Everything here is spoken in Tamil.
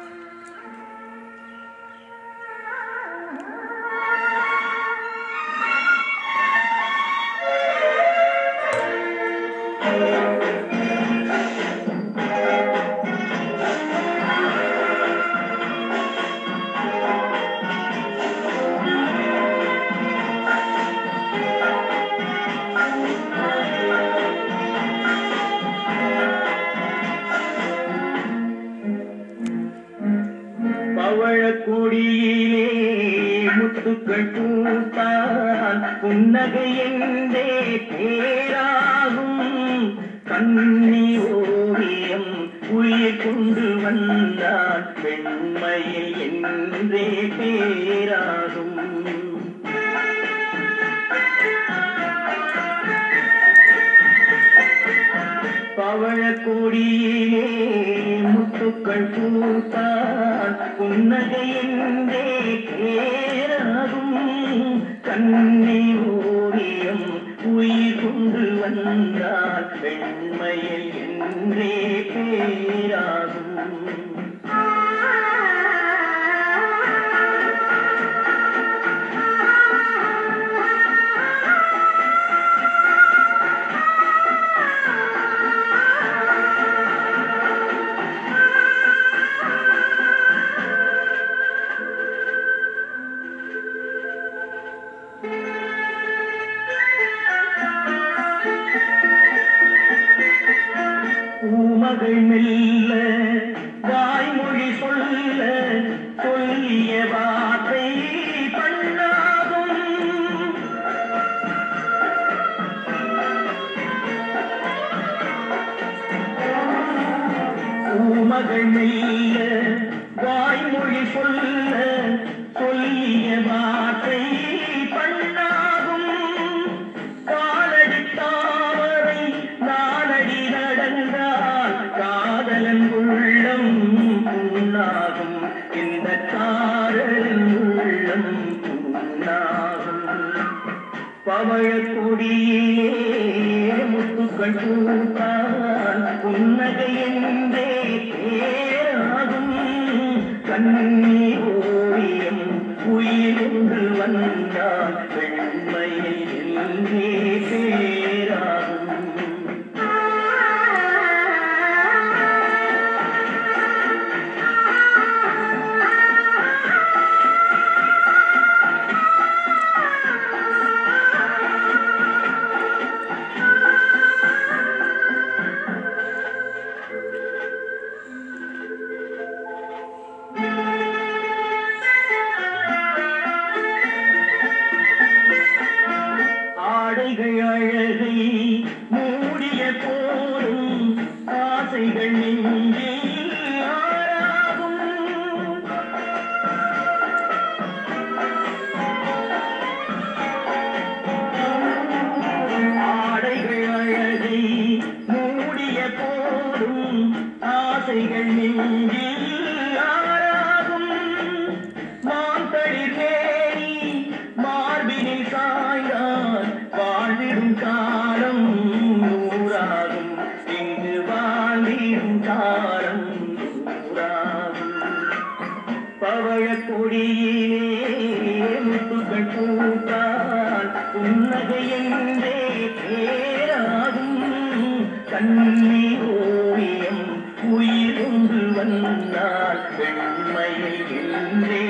Bye. கொடியிலே முத்துக்கள் பூத்தால் புன்னகை என்றே பேராகும். கண்ணி ஓவியம் உயிர் கொண்டு வந்தால் பெண்மையில் என்றே பேராகும். பவழ கொடியிலே முத்துக்கள் பூத்தான் புன்னகை என்றே பேராகும். கண்ணி ஓவியம் உயிர் கொண்டு வந்தால் பெண்மையில் என்றே பேராகும். பூமகள் மெல்ல வாய்மொழி சொல்ல சொல்லிய வார்த்தை பண்ணாதும். மகள் மெல்ல வாய்மொழி சொல்ல இந்த உள்ளம் புண்ணாகும் பவழக்கொடியிலே முத்துக்கள் பூத்தான் புன்னகை என்றே பேராகும். கண்ணி ஓவியம் உயிர் என்று பெண்மையில் என்றே ஆடைகள் வாழ்ந்திடும் பவழ நூறாகும் பவழக்கொடியிலே முத்துக்கள் பூத்தால் புன்னகை பேராகும். கண்ணி ஓவியம் உயிர் கொண்டு வந்தால் பெண்மையில் என்றே